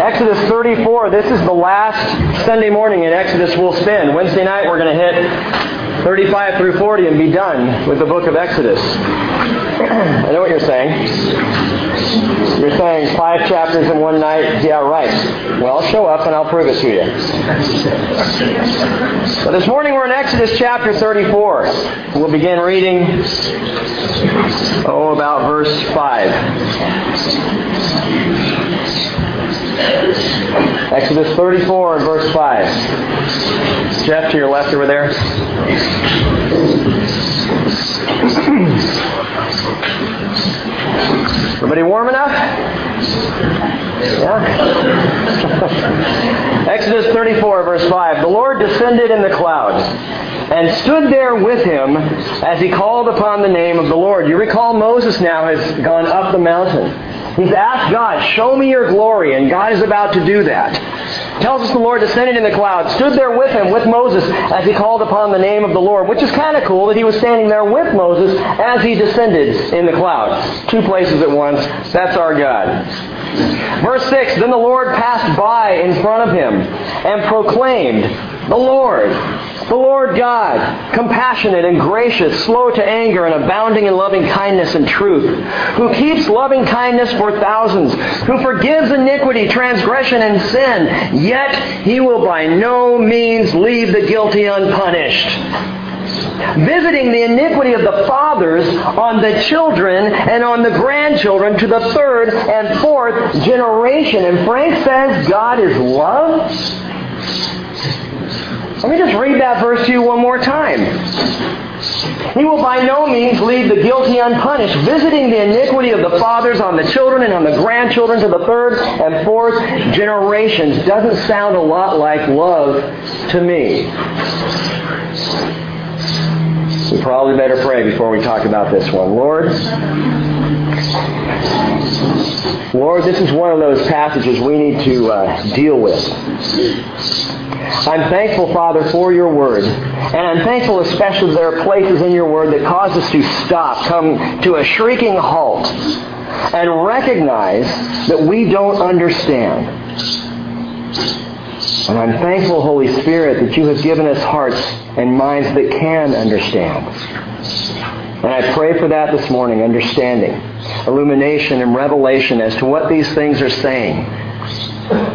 Exodus 34, this is the last Sunday morning in Exodus we'll spend. Wednesday night we're going to hit 35 through 40 and be done with the book of Exodus. I know what you're saying. You're saying five chapters in one night? Yeah, right. Well, show up and I'll prove it to you. But this morning we're in Exodus chapter 34. We'll begin reading, oh, about verse 5. Exodus 34 and verse 5. Jeff, to your left over there. Everybody warm enough? Yeah? Exodus 34, verse 5. The Lord descended in the cloud and stood there with him as he called upon the name of the Lord. You recall Moses now has gone up the mountain. He's asked God, show me your glory, and God is about to do that. Tells us the Lord descended in the cloud, stood there with him, with Moses, as he called upon the name of the Lord, which is kind of cool that he was standing there with Moses as he descended in the cloud. Two places at once. That's our God. Verse 6, Then the Lord passed by in front of him and proclaimed, The Lord, the Lord God, compassionate and gracious, slow to anger, and abounding in loving kindness and truth, who keeps loving kindness for thousands, who forgives iniquity, transgression, and sin, yet he will by no means leave the guilty unpunished visiting the iniquity of the fathers on the children and on the grandchildren to the third and fourth generation. And Frank says God is love. Let me just read that verse to you one more time. He will by no means leave the guilty unpunished, visiting the iniquity of the fathers on the children and on the grandchildren to the third and fourth generations. Doesn't sound a lot like love to me. We probably better pray before we talk about this one. Lord, Lord, this is one of those passages we need to uh, deal with. I'm thankful, Father, for your word. And I'm thankful especially there are places in your word that cause us to stop, come to a shrieking halt, and recognize that we don't understand. And I'm thankful, Holy Spirit, that you have given us hearts and minds that can understand. And I pray for that this morning, understanding, illumination, and revelation as to what these things are saying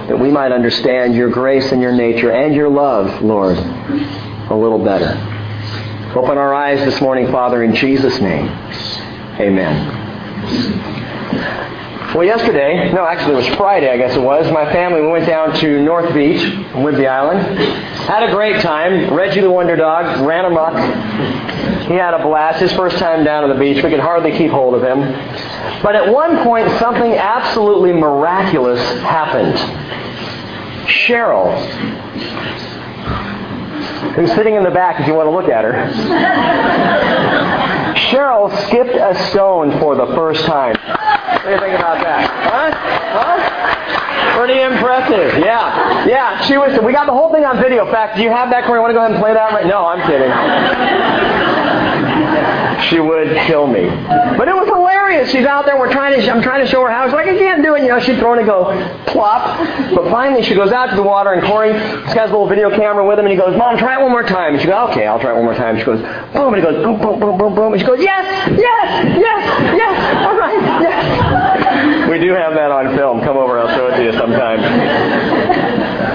that we might understand your grace and your nature and your love, Lord, a little better. Open our eyes this morning, Father, in Jesus' name. Amen. Well, yesterday, no, actually it was Friday, I guess it was, my family we went down to North Beach, Whidbey Island. Had a great time. Reggie the Wonder Dog ran amok. He had a blast. His first time down on the beach. We could hardly keep hold of him. But at one point, something absolutely miraculous happened. Cheryl, who's sitting in the back if you want to look at her, Cheryl skipped a stone for the first time. What do you think about that? Huh? Huh? Pretty impressive. Yeah. Yeah. She was. We got the whole thing on video. In fact, do you have that, Corey? Want to go ahead and play that right? No, I'm kidding she would kill me. But it was hilarious. She's out there. We're trying to. I'm trying to show her how. She's like, I can't do it. You know, she'd throw it and go plop. But finally, she goes out to the water, and Corey, he's got his little video camera with him, and he goes, Mom, try it one more time. And she goes, Okay, I'll try it one more time. She goes, boom, and he goes, boom, boom, boom, boom, boom, and she goes, Yes, yes, yes, yes. All right, yes. We do have that on film. Come over. I'll show it to you sometime.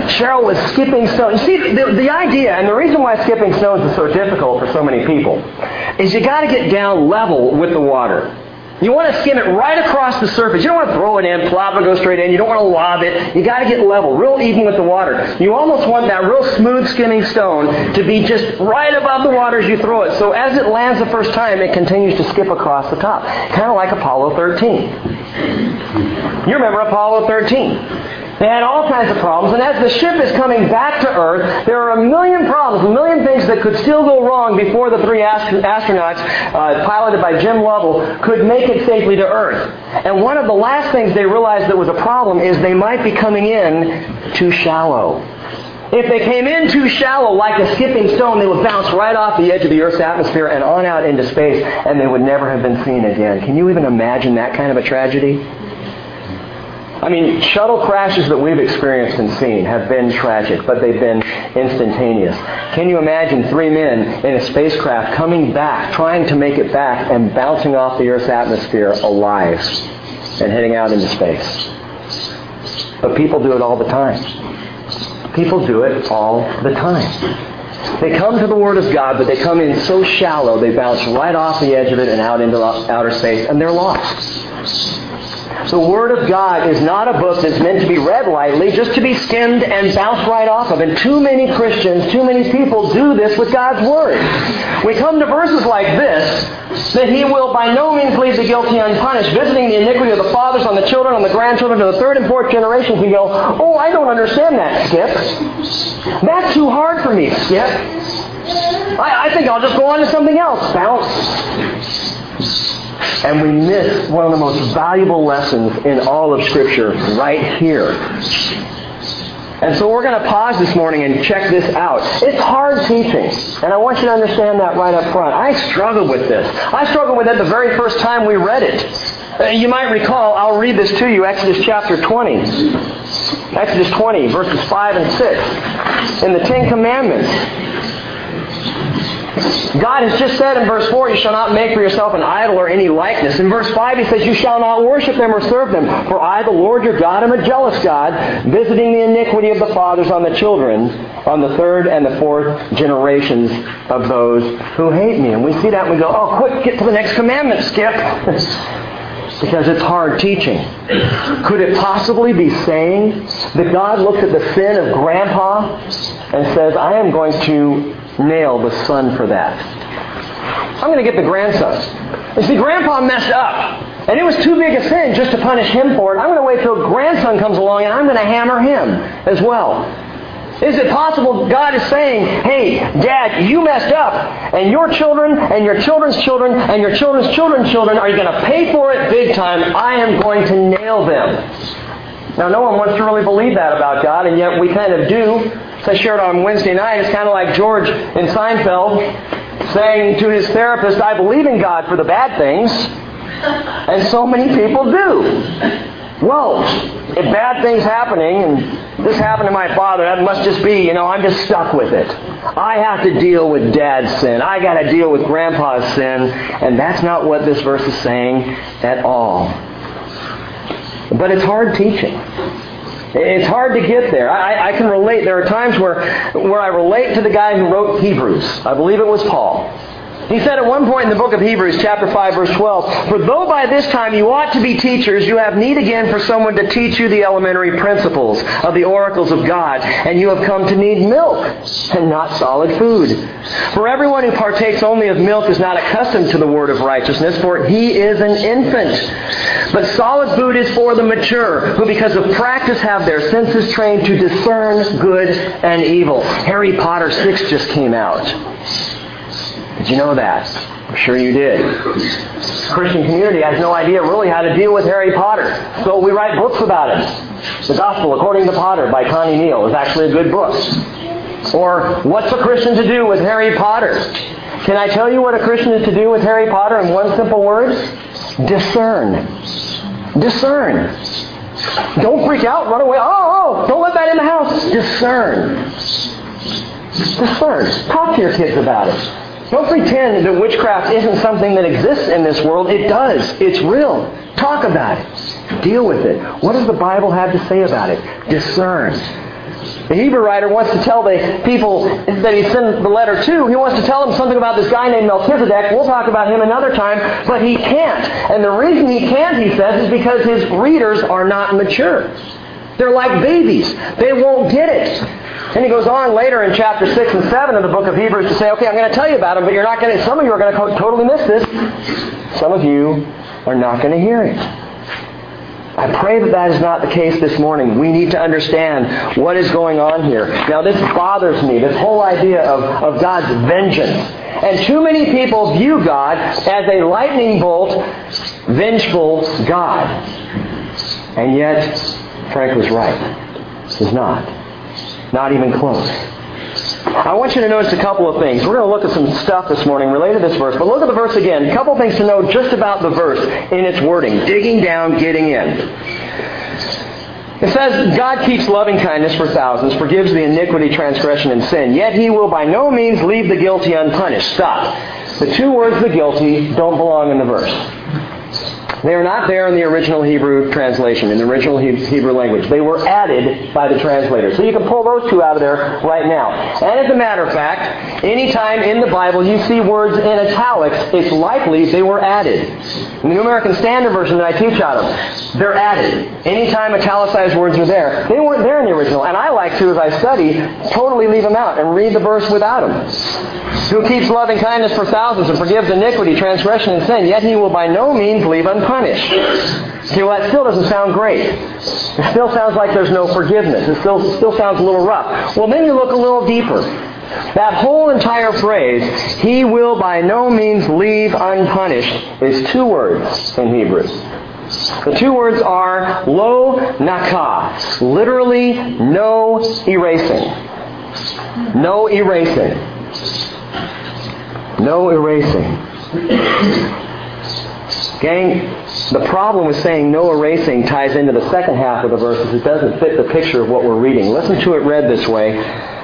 Cheryl was skipping stones. You see, the, the idea, and the reason why skipping stones is so difficult for so many people, is you got to get down level with the water. You want to skim it right across the surface. You don't want to throw it in, plop it, go straight in. You don't want to lob it. You got to get level, real even with the water. You almost want that real smooth skimming stone to be just right above the water as you throw it. So as it lands the first time, it continues to skip across the top. Kind of like Apollo 13. You remember Apollo 13. They had all kinds of problems, and as the ship is coming back to Earth, there are a million problems, a million things that could still go wrong before the three astronauts, uh, piloted by Jim Lovell, could make it safely to Earth. And one of the last things they realized that was a problem is they might be coming in too shallow. If they came in too shallow, like a skipping stone, they would bounce right off the edge of the Earth's atmosphere and on out into space, and they would never have been seen again. Can you even imagine that kind of a tragedy? I mean, shuttle crashes that we've experienced and seen have been tragic, but they've been instantaneous. Can you imagine three men in a spacecraft coming back, trying to make it back, and bouncing off the Earth's atmosphere alive and heading out into space? But people do it all the time. People do it all the time. They come to the Word of God, but they come in so shallow, they bounce right off the edge of it and out into outer space, and they're lost. The Word of God is not a book that's meant to be read lightly, just to be skimmed and bounced right off of. And too many Christians, too many people do this with God's Word. We come to verses like this, that He will by no means leave the guilty unpunished, visiting the iniquity of the fathers on the children, on the grandchildren, to the third and fourth generations. We go, oh, I don't understand that, Skip. That's too hard for me, Skip. I, I think I'll just go on to something else. Bounce and we miss one of the most valuable lessons in all of Scripture right here. And so we're going to pause this morning and check this out. It's hard teaching, and I want you to understand that right up front. I struggled with this. I struggled with it the very first time we read it. You might recall, I'll read this to you, Exodus chapter 20. Exodus 20, verses 5 and 6. In the Ten Commandments, God has just said in verse 4, you shall not make for yourself an idol or any likeness. In verse 5, he says, you shall not worship them or serve them. For I, the Lord your God, am a jealous God, visiting the iniquity of the fathers on the children, on the third and the fourth generations of those who hate me. And we see that and we go, oh, quick, get to the next commandment, Skip. because it's hard teaching. Could it possibly be saying that God looks at the sin of grandpa and says, I am going to nail the son for that. I'm going to get the grandson. You see, grandpa messed up. And it was too big a sin just to punish him for it. I'm going to wait till grandson comes along and I'm going to hammer him as well. Is it possible God is saying, hey, dad, you messed up, and your children, and your children's children, and your children's children's children are you going to pay for it big time. I am going to nail them. Now, no one wants to really believe that about God, and yet we kind of do. As I shared on Wednesday night, it's kind of like George in Seinfeld saying to his therapist, I believe in God for the bad things. And so many people do. Well, if bad things happening and this happened to my father, that must just be, you know, I'm just stuck with it. I have to deal with dad's sin. I got to deal with grandpa's sin. And that's not what this verse is saying at all. But it's hard teaching. It's hard to get there. I, I, can relate. There are times where, where I relate to the guy who wrote Hebrews. I believe it was Paul. He said at one point in the book of Hebrews, chapter 5, verse 12, For though by this time you ought to be teachers, you have need again for someone to teach you the elementary principles of the oracles of God, and you have come to need milk and not solid food. For everyone who partakes only of milk is not accustomed to the word of righteousness, for he is an infant. But solid food is for the mature, who because of practice have their senses trained to discern good and evil. Harry Potter 6 just came out. Did you know that? I'm sure you did. The Christian community has no idea really how to deal with Harry Potter. So we write books about him. The Gospel According to Potter by Connie Neal is actually a good book. Or What's a Christian to do with Harry Potter? Can I tell you what a Christian is to do with Harry Potter in one simple word? Discern. Discern. Don't freak out, run away. Oh, oh, don't let that in the house. Discern. Discern. Talk to your kids about it. Don't pretend that witchcraft isn't something that exists in this world. It does. It's real. Talk about it. Deal with it. What does the Bible have to say about it? Discern. The Hebrew writer wants to tell the people that he sent the letter to, he wants to tell them something about this guy named Melchizedek. We'll talk about him another time, but he can't. And the reason he can't, he says, is because his readers are not mature. They're like babies. They won't get it. And he goes on later in chapter 6 and 7 of the book of Hebrews to say, okay, I'm going to tell you about him, but you're not going to, some of you are going to totally miss this. Some of you are not going to hear it. I pray that that is not the case this morning. We need to understand what is going on here. Now, this bothers me, this whole idea of, of God's vengeance. And too many people view God as a lightning bolt, vengeful God. And yet, Frank was right. He's not. Not even close. I want you to notice a couple of things. We're going to look at some stuff this morning related to this verse, but look at the verse again. A couple of things to know just about the verse in its wording. Digging down, getting in. It says, God keeps loving kindness for thousands, forgives the iniquity, transgression, and sin. Yet he will by no means leave the guilty unpunished. Stop. The two words, the guilty, don't belong in the verse. They are not there in the original Hebrew translation, in the original Hebrew language. They were added by the translator. So you can pull those two out of there right now. And as a matter of fact, anytime in the Bible you see words in italics, it's likely they were added. In the New American Standard Version that I teach out of, they're added. Anytime italicized words are there, they weren't there in the original. And I like to, as I study, totally leave them out and read the verse without them. Who keeps loving kindness for thousands and forgives iniquity, transgression, and sin, yet he will by no means leave unpunished. See, well, that still doesn't sound great. It still sounds like there's no forgiveness. It still, still sounds a little rough. Well, then you look a little deeper. That whole entire phrase, he will by no means leave unpunished, is two words in Hebrew. The two words are lo naka, literally no erasing. No erasing. No erasing. Gang, the problem with saying no erasing ties into the second half of the verse is it doesn't fit the picture of what we're reading. Listen to it read this way.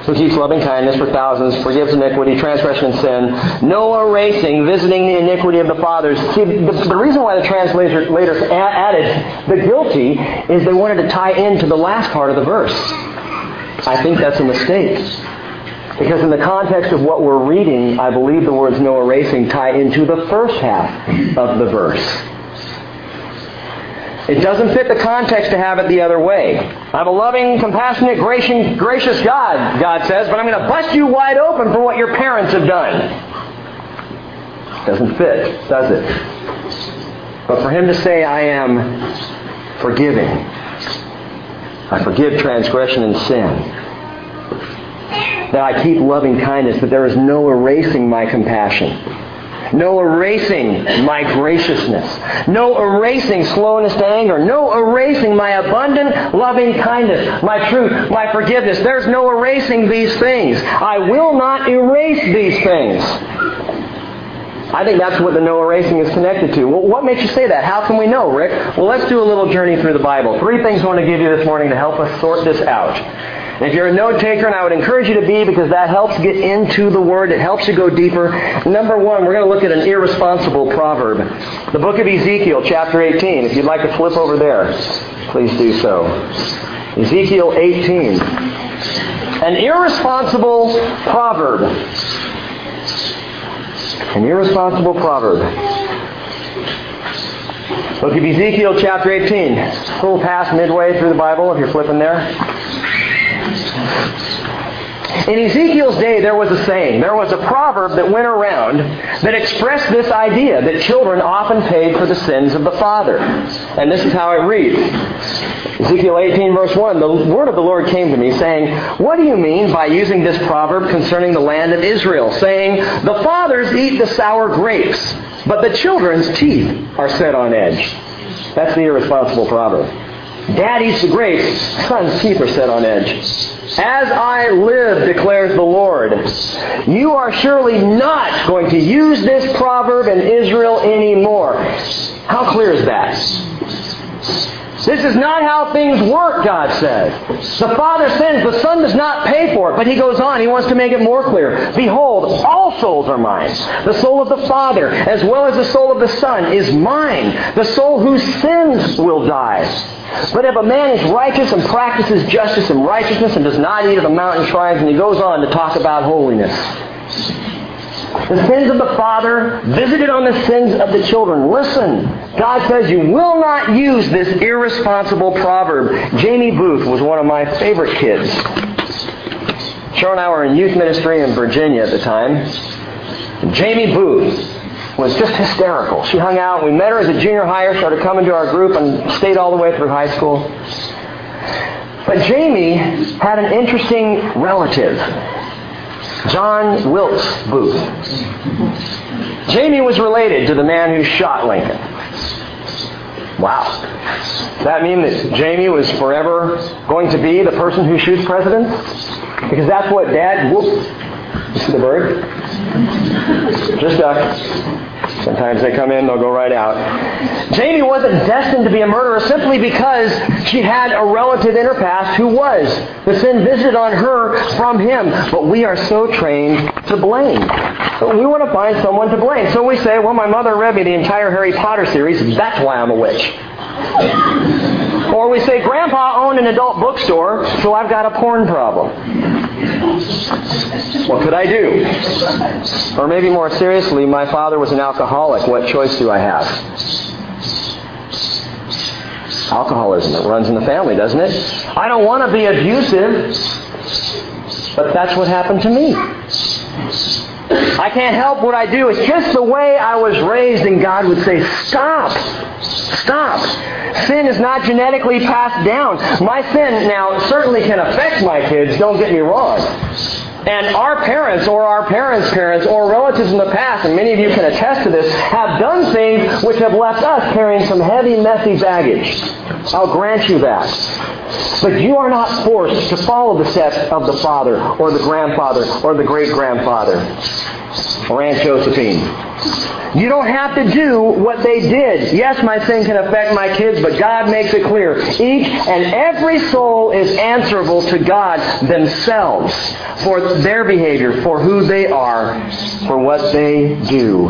Who keeps loving kindness for thousands, forgives iniquity, transgression, and sin. No erasing, visiting the iniquity of the fathers. See, the, the reason why the translators added the guilty is they wanted to tie into the last part of the verse. I think that's a mistake. Because in the context of what we're reading, I believe the words no erasing tie into the first half of the verse. It doesn't fit the context to have it the other way. I'm a loving, compassionate, gracious God, God says, but I'm going to bust you wide open for what your parents have done. Doesn't fit, does it? But for him to say, I am forgiving, I forgive transgression and sin that I keep loving kindness, but there is no erasing my compassion. No erasing my graciousness. No erasing slowness to anger. No erasing my abundant loving kindness, my truth, my forgiveness. There's no erasing these things. I will not erase these things. I think that's what the no erasing is connected to. Well, what makes you say that? How can we know, Rick? Well, let's do a little journey through the Bible. Three things I want to give you this morning to help us sort this out. If you're a note taker, and I would encourage you to be because that helps get into the Word. It helps you go deeper. Number one, we're going to look at an irresponsible proverb. The book of Ezekiel, chapter 18. If you'd like to flip over there, please do so. Ezekiel 18. An irresponsible proverb. An irresponsible proverb. Look at Ezekiel chapter 18. A little past midway through the Bible, if you're flipping there. In Ezekiel's day, there was a saying, there was a proverb that went around that expressed this idea that children often paid for the sins of the father. And this is how it reads. Ezekiel 18 verse 1, the word of the Lord came to me saying, What do you mean by using this proverb concerning the land of Israel, saying, The fathers eat the sour grapes, but the children's teeth are set on edge? That's the irresponsible proverb. Dad eats the grapes, son's teeth are set on edge. As I live, declares the Lord, you are surely not going to use this proverb in Israel anymore. How clear is that? This is not how things work, God says. The Father sins, the Son does not pay for it. But he goes on, he wants to make it more clear. Behold, all souls are mine. The soul of the Father, as well as the soul of the Son, is mine. The soul whose sins will die. But if a man is righteous and practices justice and righteousness and does not eat of the mountain shrines, and he goes on to talk about holiness. The sins of the father visited on the sins of the children. Listen, God says you will not use this irresponsible proverb. Jamie Booth was one of my favorite kids. Cheryl and I were in youth ministry in Virginia at the time. Jamie Booth was just hysterical. She hung out. We met her as a junior higher, started coming to our group, and stayed all the way through high school. But Jamie had an interesting relative. John Wilkes Booth. Jamie was related to the man who shot Lincoln. Wow. Does that mean that Jamie was forever going to be the person who shoots presidents? Because that's what Dad, whoop, you see the bird? Just duck. Sometimes they come in, they'll go right out. Jamie wasn't destined to be a murderer simply because she had a relative in her past who was. The sin visited on her from him. But we are so trained to blame. We want to find someone to blame. So we say, well, my mother read me the entire Harry Potter series. That's why I'm a witch. Or we say, Grandpa owned an adult bookstore, so I've got a porn problem. What could I do? Or maybe more seriously, my father was an alcoholic. What choice do I have? Alcoholism. It runs in the family, doesn't it? I don't want to be abusive, but that's what happened to me. I can't help what I do. It's just the way I was raised, and God would say, Stop! Stop! Sin is not genetically passed down. My sin now certainly can affect my kids, don't get me wrong. And our parents or our parents' parents or relatives in the past, and many of you can attest to this, have done things which have left us carrying some heavy, messy baggage. I'll grant you that. But you are not forced to follow the steps of the father or the grandfather or the great grandfather or Aunt Josephine. You don't have to do what they did. Yes, my sin can affect my kids, but God makes it clear. Each and every soul is answerable to God themselves for their behavior, for who they are, for what they do.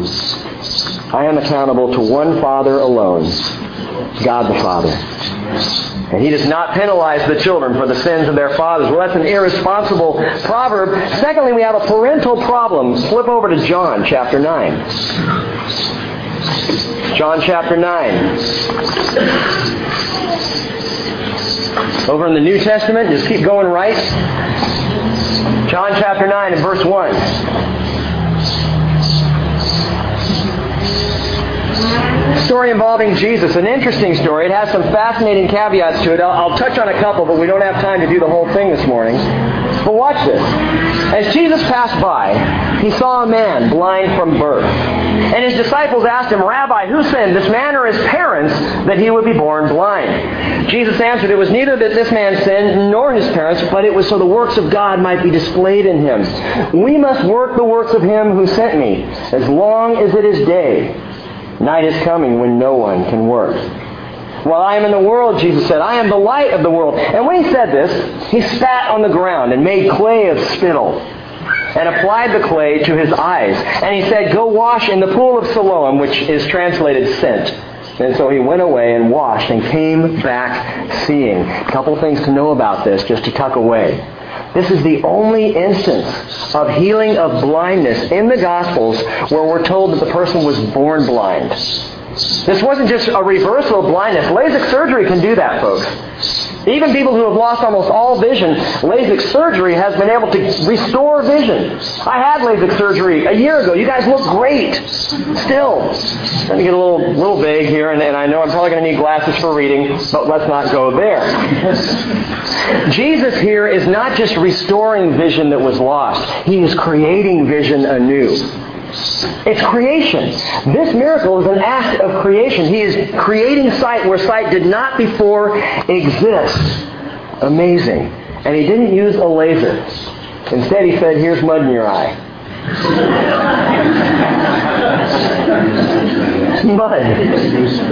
I am accountable to one Father alone, God the Father. And he does not penalize the children for the sins of their fathers. Well, that's an irresponsible proverb. Secondly, we have a parental problem. Flip over to John chapter 9. John chapter 9. Over in the New Testament, just keep going right. John chapter 9 and verse 1. Story involving Jesus, an interesting story. It has some fascinating caveats to it. I'll, I'll, touch on a couple, but we don't have time to do the whole thing this morning. But watch this. As Jesus passed by, he saw a man blind from birth. And his disciples asked him, Rabbi, who sinned, this man or his parents, that he would be born blind? Jesus answered, It was neither that this man sinned nor his parents, but it was so the works of God might be displayed in him. We must work the works of him who sent me, as long as it is day. Night is coming when no one can work. While I am in the world, Jesus said, I am the light of the world. And when he said this, he spat on the ground and made clay of spittle and applied the clay to his eyes. And he said, Go wash in the pool of Siloam, which is translated sent. And so he went away and washed and came back seeing. A couple things to know about this, just to tuck away. This is the only instance of healing of blindness in the Gospels where we're told that the person was born blind. This wasn't just a reversal of blindness. LASIK surgery can do that, folks. Even people who have lost almost all vision, LASIK surgery has been able to restore vision. I had LASIK surgery a year ago. You guys look great. Still. Let me get a little, little vague here, and, and I know I'm probably going to need glasses for reading, but let's not go there. Jesus here is not just restoring vision that was lost. He is creating vision anew. It's creation. This miracle is an act of creation. He is creating sight where sight did not before exist. Amazing. And he didn't use a laser. Instead, he said, Here's mud in your eye. mud.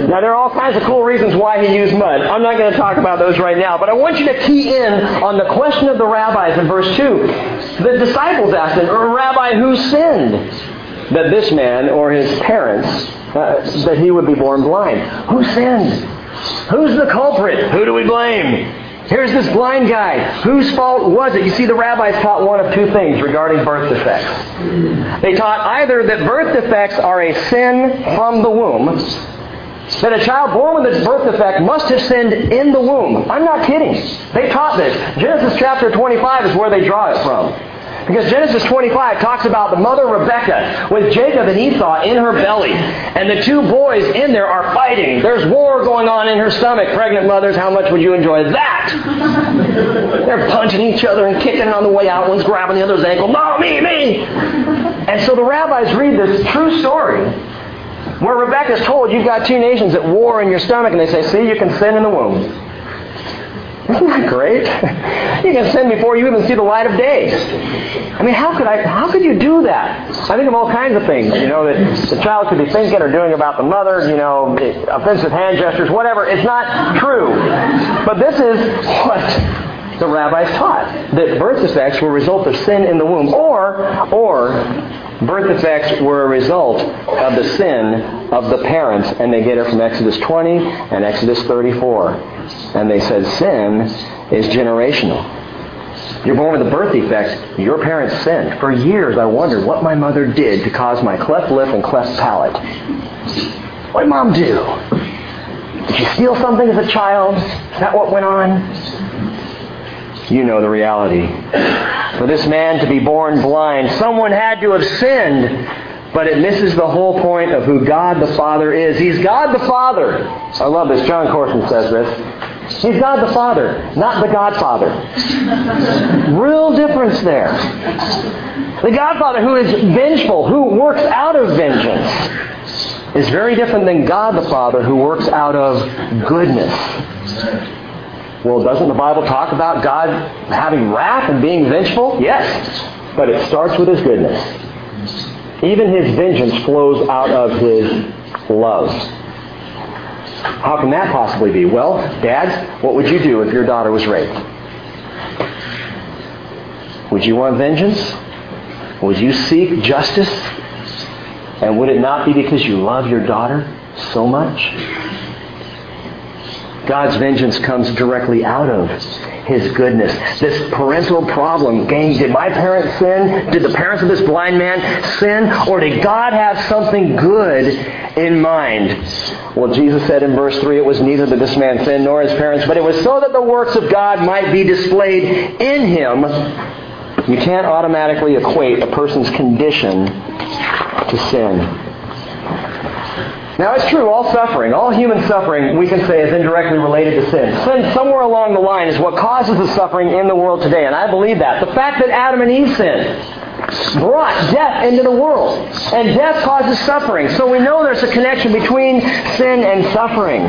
Now, there are all kinds of cool reasons why he used mud. I'm not going to talk about those right now, but I want you to key in on the question of the rabbis in verse 2. The disciples asked him, Rabbi, who sinned? That this man or his parents uh, that he would be born blind. Who sinned? Who's the culprit? Who do we blame? Here's this blind guy. Whose fault was it? You see, the rabbis taught one of two things regarding birth defects. They taught either that birth defects are a sin from the womb, that a child born with a birth defect must have sinned in the womb. I'm not kidding. They taught this. Genesis chapter 25 is where they draw it from. Because Genesis 25 talks about the mother Rebecca with Jacob and Esau in her belly. And the two boys in there are fighting. There's war going on in her stomach. Pregnant mothers, how much would you enjoy that? They're punching each other and kicking on the way out. One's grabbing the other's ankle. No, me, me! And so the rabbis read this true story where Rebecca's told you've got two nations at war in your stomach, and they say, see, you can sin in the womb. Isn't that great? You can sin before you even see the light of day. I mean, how could I? How could you do that? I think of all kinds of things. You know that the child could be thinking or doing about the mother. You know, offensive hand gestures, whatever. It's not true. But this is what the rabbis taught that birth defects were a result of sin in the womb, or or birth defects were a result of the sin of the parents, and they get it from Exodus 20 and Exodus 34. And they said sin is generational. You're born with a birth defect. Your parents sinned. For years, I wondered what my mother did to cause my cleft lip and cleft palate. What did mom do? Did she steal something as a child? Is that what went on? You know the reality. For this man to be born blind, someone had to have sinned. But it misses the whole point of who God the Father is. He's God the Father. I love this. Jon Courson says this. He's God the Father, not the Godfather. Real difference there. The Godfather, who is vengeful, who works out of vengeance, is very different than God the Father, who works out of goodness. Well, doesn't the Bible talk about God having wrath and being vengeful? Yes. But it starts with His goodness. Even His vengeance flows out of His love. How can that possibly be? Well, dads, what would you do if your daughter was raped? Would you want vengeance? Would you seek justice? And would it not be because you love your daughter so much? God's vengeance comes directly out of His goodness. This parental problem, gang, did my parents sin? Did the parents of this blind man sin? Or did God have something good in mind? Well, Jesus said in verse 3, it was neither that this man sinned nor his parents, but it was so that the works of God might be displayed in him. You can't automatically equate a person's condition to sin. Now it's true, all suffering, all human suffering, we can say is indirectly related to sin. Sin somewhere along the line is what causes the suffering in the world today, and I believe that. The fact that Adam and Eve sinned brought death into the world, and death causes suffering. So we know there's a connection between sin and suffering.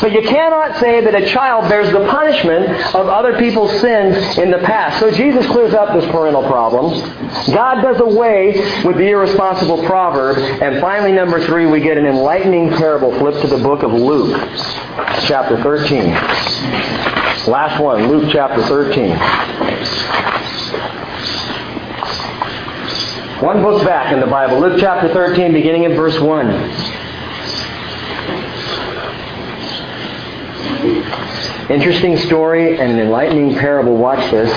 But you cannot say that a child bears the punishment of other people's sins in the past. So Jesus clears up this parental problem. God does away with the irresponsible proverb. And finally, number three, we get an enlightening parable. Flip to the book of Luke, chapter 13. Last one, Luke chapter 13. One book back in the Bible, Luke chapter 13, beginning in verse 1. Interesting story and an enlightening parable. Watch this.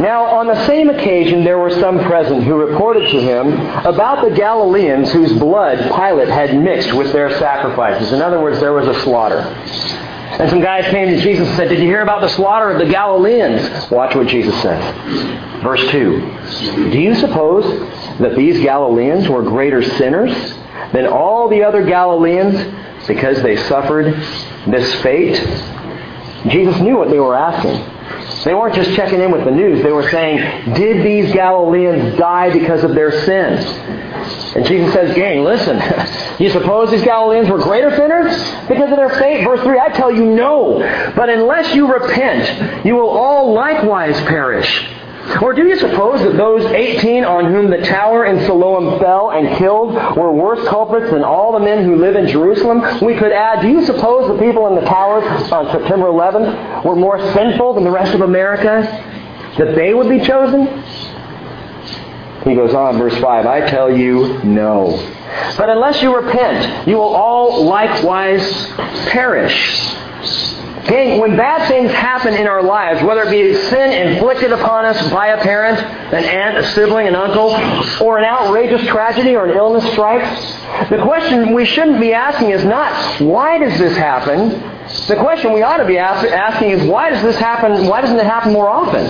Now, on the same occasion, there were some present who reported to him about the Galileans whose blood Pilate had mixed with their sacrifices. In other words, there was a slaughter. And some guys came to Jesus and said, Did you hear about the slaughter of the Galileans? Watch what Jesus says. Verse 2. Do you suppose that these Galileans were greater sinners than all the other Galileans because they suffered this fate? Jesus knew what they were asking. They weren't just checking in with the news. They were saying, Did these Galileans die because of their sins? And Jesus says, Gang, listen, you suppose these Galileans were greater sinners because of their fate? Verse 3, I tell you no. But unless you repent, you will all likewise perish. Or do you suppose that those 18 on whom the tower in Siloam fell and killed were worse culprits than all the men who live in Jerusalem? We could add, do you suppose the people in the towers on September 11th were more sinful than the rest of America? That they would be chosen? He goes on, verse 5, I tell you, no. But unless you repent, you will all likewise perish. Gang, when bad things happen in our lives, whether it be sin inflicted upon us by a parent, an aunt, a sibling, an uncle, or an outrageous tragedy or an illness strikes, the question we shouldn't be asking is not, why does this happen? The question we ought to be asking is, why does this happen? Why doesn't it happen more often?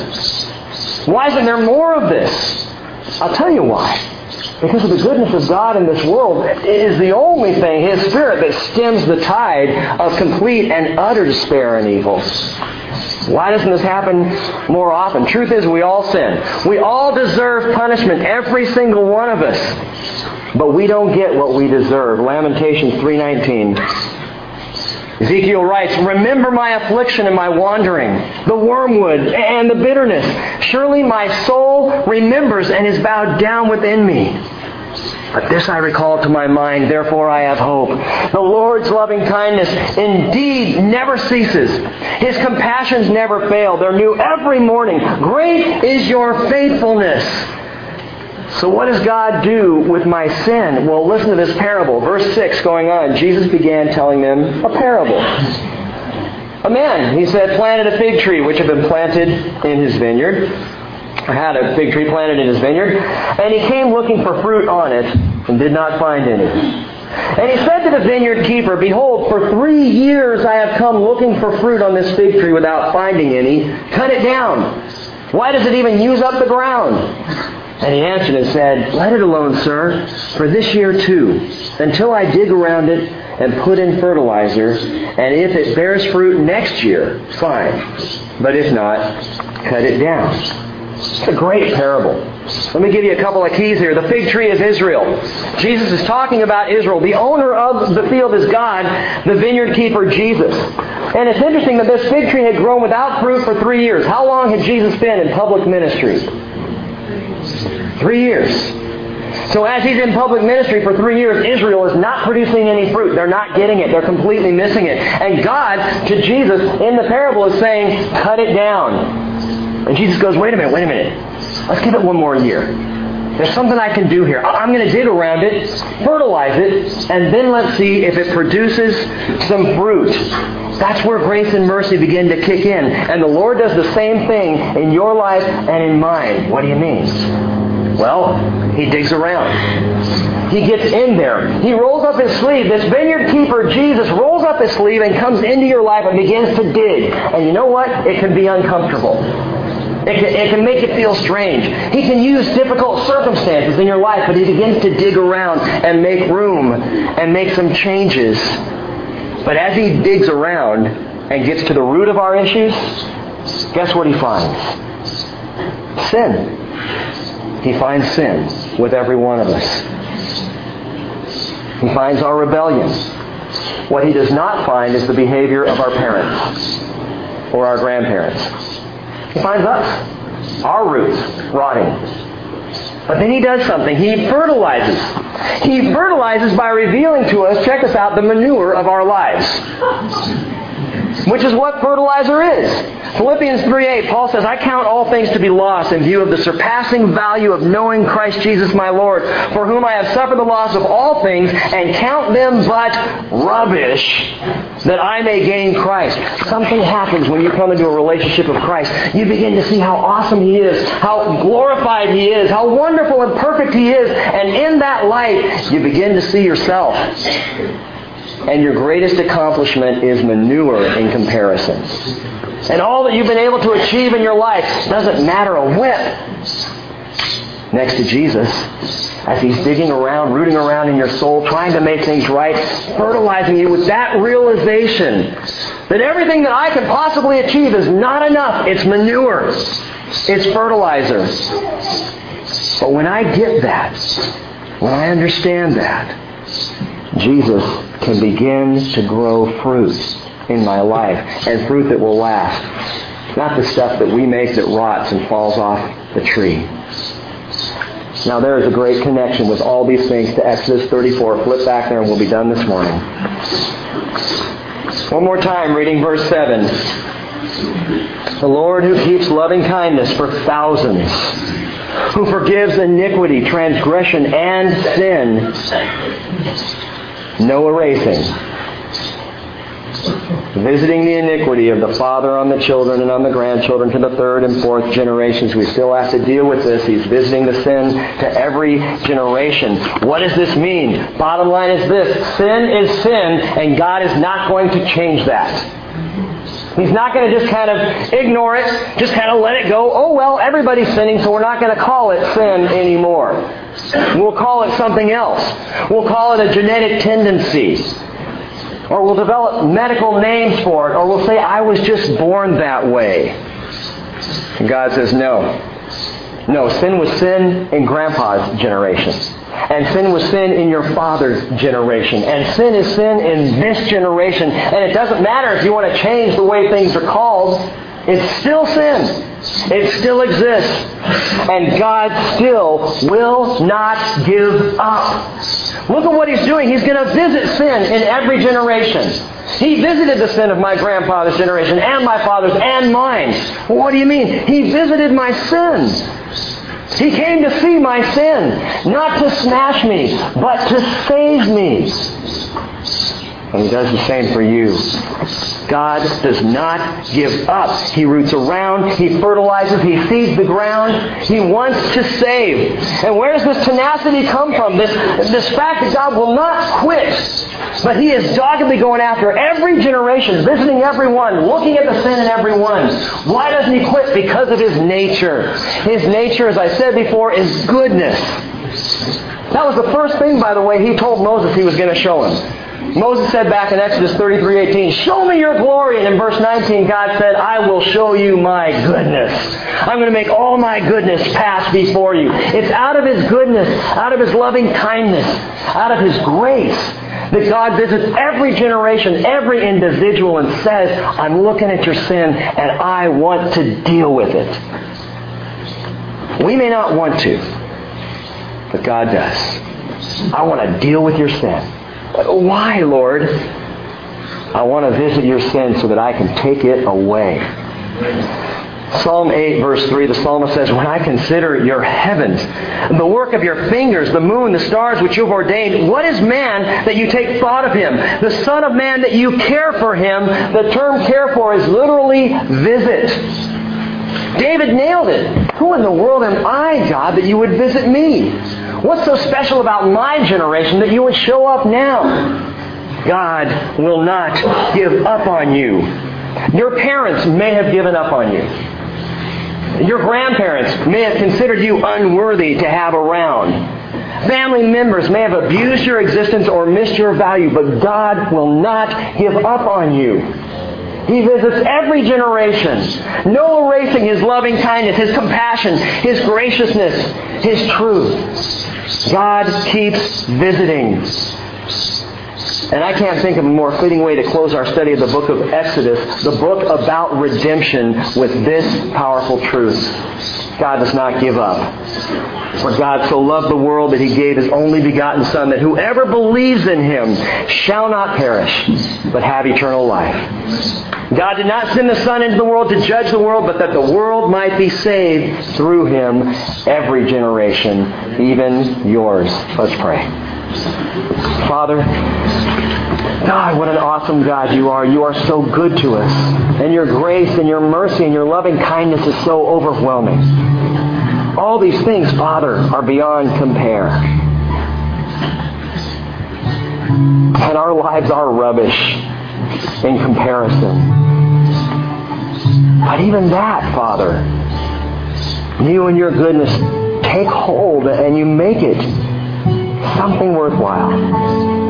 Why isn't there more of this? I'll tell you why. Because of the goodness of God in this world, it is the only thing, His Spirit, that stems the tide of complete and utter despair and evil. Why doesn't this happen more often? Truth is, we all sin. We all deserve punishment, every single one of us. But we don't get what we deserve. Lamentations 3.19. Ezekiel writes, Remember my affliction and my wandering, the wormwood and the bitterness. Surely my soul remembers and is bowed down within me. But this I recall to my mind, therefore I have hope. The Lord's loving kindness indeed never ceases. His compassions never fail. They're new every morning. Great is your faithfulness. So what does God do with my sin? Well, listen to this parable. Verse 6 going on. Jesus began telling them a parable. A man, he said, planted a fig tree which had been planted in his vineyard had a fig tree planted in his vineyard, and he came looking for fruit on it and did not find any. And he said to the vineyard keeper, Behold, for three years I have come looking for fruit on this fig tree without finding any. Cut it down. Why does it even use up the ground? And he answered and said, Let it alone, sir, for this year too, until I dig around it and put in fertilizer, and if it bears fruit next year, fine. But if not, cut it down. It's a great parable. Let me give you a couple of keys here. The fig tree is Israel. Jesus is talking about Israel. The owner of the field is God, the vineyard keeper, Jesus. And it's interesting that this fig tree had grown without fruit for three years. How long had Jesus been in public ministry? Three years. So as he's in public ministry for three years, Israel is not producing any fruit. They're not getting it. They're completely missing it. And God, to Jesus, in the parable, is saying, cut it down. And Jesus goes, wait a minute, wait a minute. Let's give it one more year. There's something I can do here. I'm going to dig around it, fertilize it, and then let's see if it produces some fruit. That's where grace and mercy begin to kick in. And the Lord does the same thing in your life and in mine. What do you mean? Well, he digs around. He gets in there. He rolls up his sleeve. This vineyard keeper, Jesus, rolls up his sleeve and comes into your life and begins to dig. And you know what? It can be uncomfortable. It can, it can make you feel strange. He can use difficult circumstances in your life, but he begins to dig around and make room and make some changes. But as he digs around and gets to the root of our issues, guess what he finds? Sin. He finds sin with every one of us. He finds our rebellion. What he does not find is the behavior of our parents or our grandparents. He finds us, our roots, rotting. But then he does something. He fertilizes. He fertilizes by revealing to us, check this out, the manure of our lives. Which is what fertilizer is. Philippians 3.8, Paul says, I count all things to be lost in view of the surpassing value of knowing Christ Jesus my Lord, for whom I have suffered the loss of all things, and count them but rubbish, that I may gain Christ. Something happens when you come into a relationship of Christ. You begin to see how awesome He is, how glorified He is, how wonderful and perfect He is, and in that light, you begin to see yourself. And your greatest accomplishment is manure in comparison. And all that you've been able to achieve in your life doesn't matter a whit next to Jesus as he's digging around, rooting around in your soul, trying to make things right, fertilizing you with that realization that everything that I can possibly achieve is not enough. It's manure. It's fertilizer. But when I get that, when I understand that, Jesus can begin to grow fruit in my life and fruit that will last. Not the stuff that we make that rots and falls off the tree. Now there is a great connection with all these things to Exodus 34. Flip back there and we'll be done this morning. One more time, reading verse 7. The Lord who keeps loving kindness for thousands, who forgives iniquity, transgression, and sin, no erasing visiting the iniquity of the father on the children and on the grandchildren to the third and fourth generations. We still have to deal with this. He's visiting the sin to every generation. What does this mean? Bottom line is this. Sin is sin, and God is not going to change that. He's not going to just kind of ignore it, just kind of let it go. Oh, well, everybody's sinning, so we're not going to call it sin anymore. We'll call it something else. We'll call it a genetic tendency. Or we'll develop medical names for it. Or we'll say, I was just born that way. And God says, no. No, sin was sin in grandpa's generation. And sin was sin in your father's generation. And sin is sin in this generation. And it doesn't matter if you want to change the way things are called. It's still sin. It still exists. And God still will not give up. Look at what He's doing. He's going to visit sin in every generation. He visited the sin of my grandfather's generation and my father's and mine. what do you mean? He visited my sin. He came to see my sin, not to smash me, but to save me. And he does the same for you. God does not give up. He roots around, he fertilizes, he seeds the ground. He wants to save. And where does this tenacity come from? This, this fact that God will not quit. But he is doggedly going after every generation, visiting everyone, looking at the sin in everyone. Why doesn't he quit? Because of his nature. His nature, as I said before, is goodness. That was the first thing, by the way, he told Moses he was going to show him. Moses said back in Exodus 33:18, "Show me your glory." And in verse 19, God said, "I will show you my goodness. I'm going to make all my goodness pass before you." It's out of his goodness, out of his loving kindness, out of his grace that God visits every generation, every individual and says, "I'm looking at your sin and I want to deal with it." We may not want to, but God does. I want to deal with your sin. Why, Lord? I want to visit your sin so that I can take it away. Psalm 8, verse 3, the psalmist says, When I consider your heavens, the work of your fingers, the moon, the stars which you have ordained, what is man that you take thought of him? The Son of Man that you care for him. The term care for is literally visit. David nailed it. Who in the world am I, God, that you would visit me? What's so special about my generation that you would show up now? God will not give up on you. Your parents may have given up on you. Your grandparents may have considered you unworthy to have around. Family members may have abused your existence or missed your value, but God will not give up on you. He visits every generation. No erasing His loving kindness, His compassion, His graciousness, His truth. God keeps visiting. And I can't think of a more fitting way to close our study of the book of Exodus, the book about redemption, with this powerful truth. God does not give up. For God so loved the world that he gave his only begotten Son, that whoever believes in him shall not perish, but have eternal life. God did not send the Son into the world to judge the world, but that the world might be saved through him, every generation, even yours. Let's pray. Father, God, what an awesome God you are. You are so good to us. And your grace and your mercy and your loving kindness is so overwhelming. All these things, Father, are beyond compare. And our lives are rubbish in comparison. But even that, Father, you and your goodness take hold and you make it something worthwhile.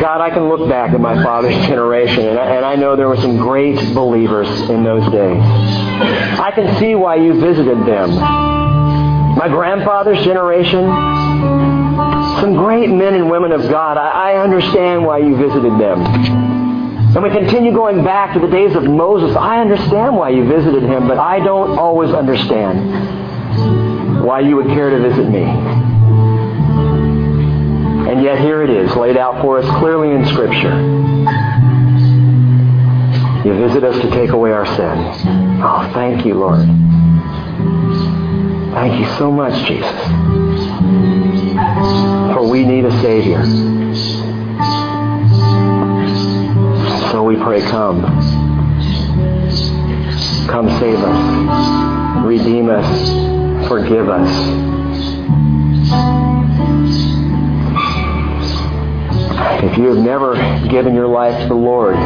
God, I can look back at my father's generation, and I, and I know there were some great believers in those days. I can see why you visited them. My grandfather's generation, some great men and women of God, I, I understand why you visited them. And we continue going back to the days of Moses. I understand why you visited him, but I don't always understand why you would care to visit me. And yet here it is, laid out for us clearly in Scripture. You visit us to take away our sin. Oh, thank you, Lord. Thank you so much, Jesus. For we need a Savior. So we pray, come. Come save us. Redeem us. Forgive us. If you have never given your life to the Lord,